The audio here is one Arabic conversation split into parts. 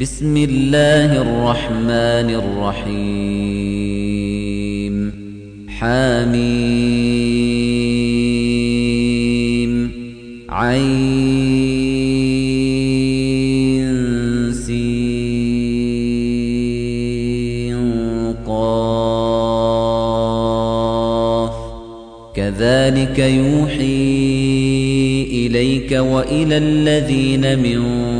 بسم الله الرحمن الرحيم. حميم. عين. سين. قاف. كذلك يوحي إليك وإلى الذين من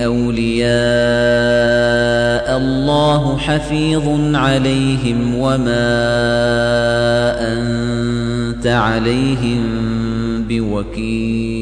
أولياء الله حفيظ عليهم وما أنت عليهم بوكيل.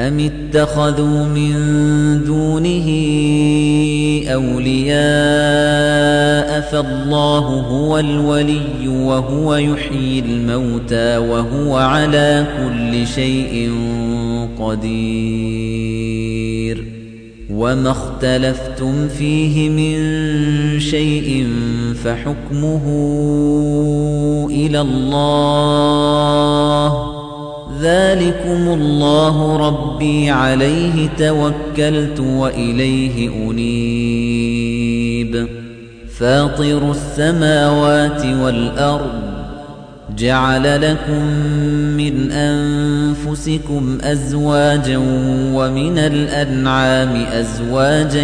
أم اتخذوا من دونه أولياء فالله هو الولي وهو يحيي الموتى وهو على كل شيء قدير وما اختلفتم فيه من شيء فحكمه إلى الله ذلكم الله ربي عليه توكلت وإليه أنيب. فاطر السماوات والأرض جعل لكم من أنفسكم أزواجا ومن الأنعام أزواجا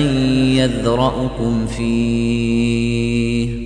يذرأكم فيه.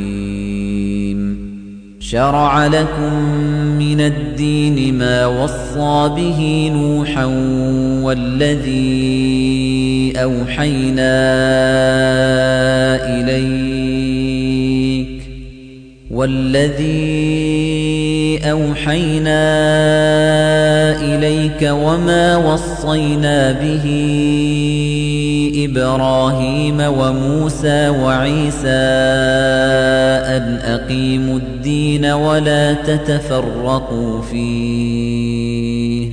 شرع لكم من الدين ما وصى به نوحا والذي أوحينا إليك والذي أوحينا إليك وما وصينا به إبراهيم وموسى وعيسى أن أقيموا الدين ولا تتفرقوا فيه.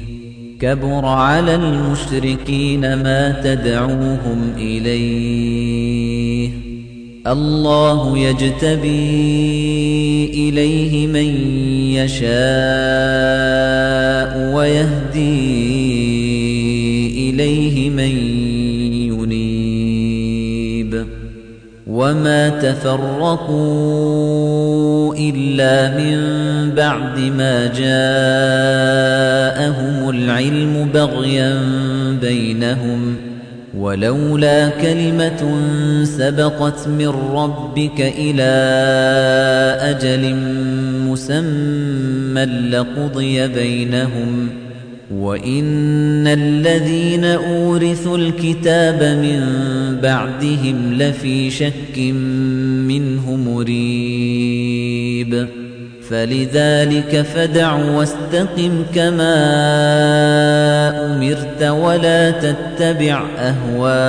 كبر على المشركين ما تدعوهم إليه. الله يجتبي إليه من يشاء ويهدي إليه من وما تفرقوا إلا من بعد ما جاءهم العلم بغيا بينهم ولولا كلمة سبقت من ربك إلى أجل مسمى لقضي بينهم وَإِنَّ الَّذِينَ أُورِثُوا الْكِتَابَ مِن بَعْدِهِمْ لَفِي شَكٍّ مِّنْهُ مُرِيبٍ فَلِذَلِكَ فَدَعْ وَاسْتَقِمْ كَمَا أُمِرْتَ وَلَا تَتَّبِعْ أَهْوَاءَهُمْ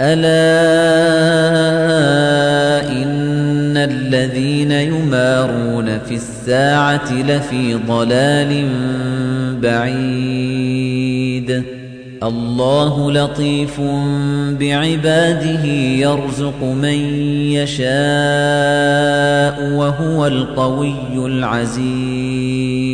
ألا إن الذين يمارون في الساعة لفي ضلال بعيد. الله لطيف بعباده يرزق من يشاء وهو القوي العزيز.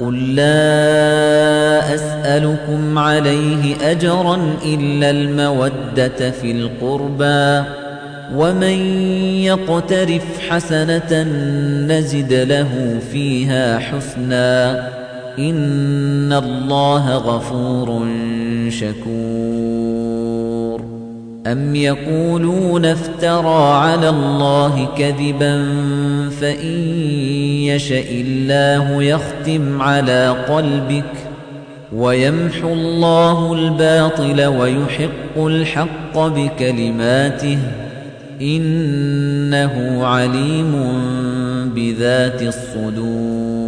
قل لا أسألكم عليه أجرا إلا المودة في القربى ومن يقترف حسنة نزد له فيها حسنا إن الله غفور شكور أم يقولون افترى على الله كذبا فإن يشأ الله يختم على قلبك ويمحو الله الباطل ويحق الحق بكلماته إنه عليم بذات الصدور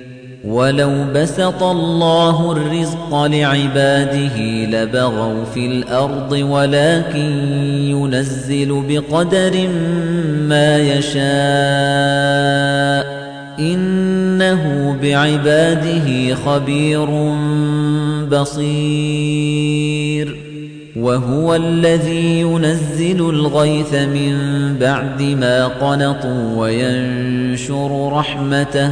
ولو بسط الله الرزق لعباده لبغوا في الأرض ولكن ينزل بقدر ما يشاء إن إنه بعباده خبير بصير وهو الذي ينزل الغيث من بعد ما قنطوا وينشر رحمته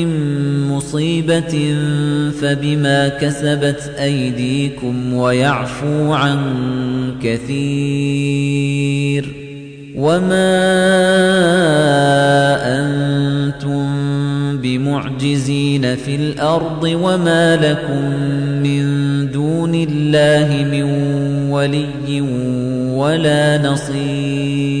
مصيبة فبما كسبت أيديكم ويعفو عن كثير وما أنتم بمعجزين في الأرض وما لكم من دون الله من ولي ولا نصير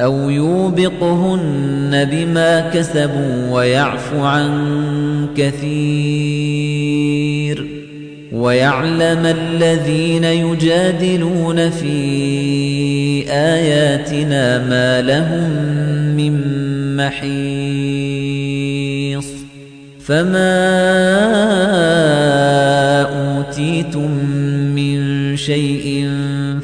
أو يوبقهن بما كسبوا ويعفو عن كثير ويعلم الذين يجادلون في آياتنا ما لهم من محيص فما أوتيتم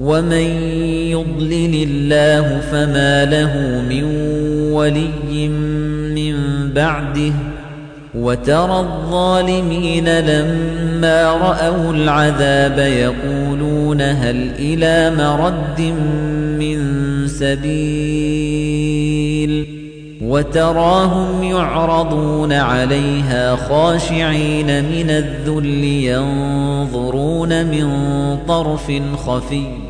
ومن يضلل الله فما له من ولي من بعده وترى الظالمين لما رأوا العذاب يقولون هل إلى مرد من سبيل وتراهم يعرضون عليها خاشعين من الذل ينظرون من طرف خفي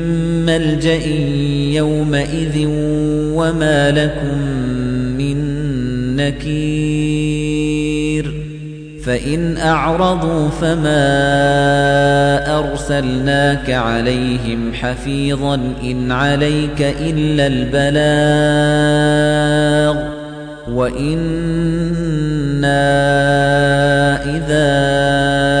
ملجأ يومئذ وما لكم من نكير فإن أعرضوا فما أرسلناك عليهم حفيظا إن عليك إلا البلاغ وإنا إذا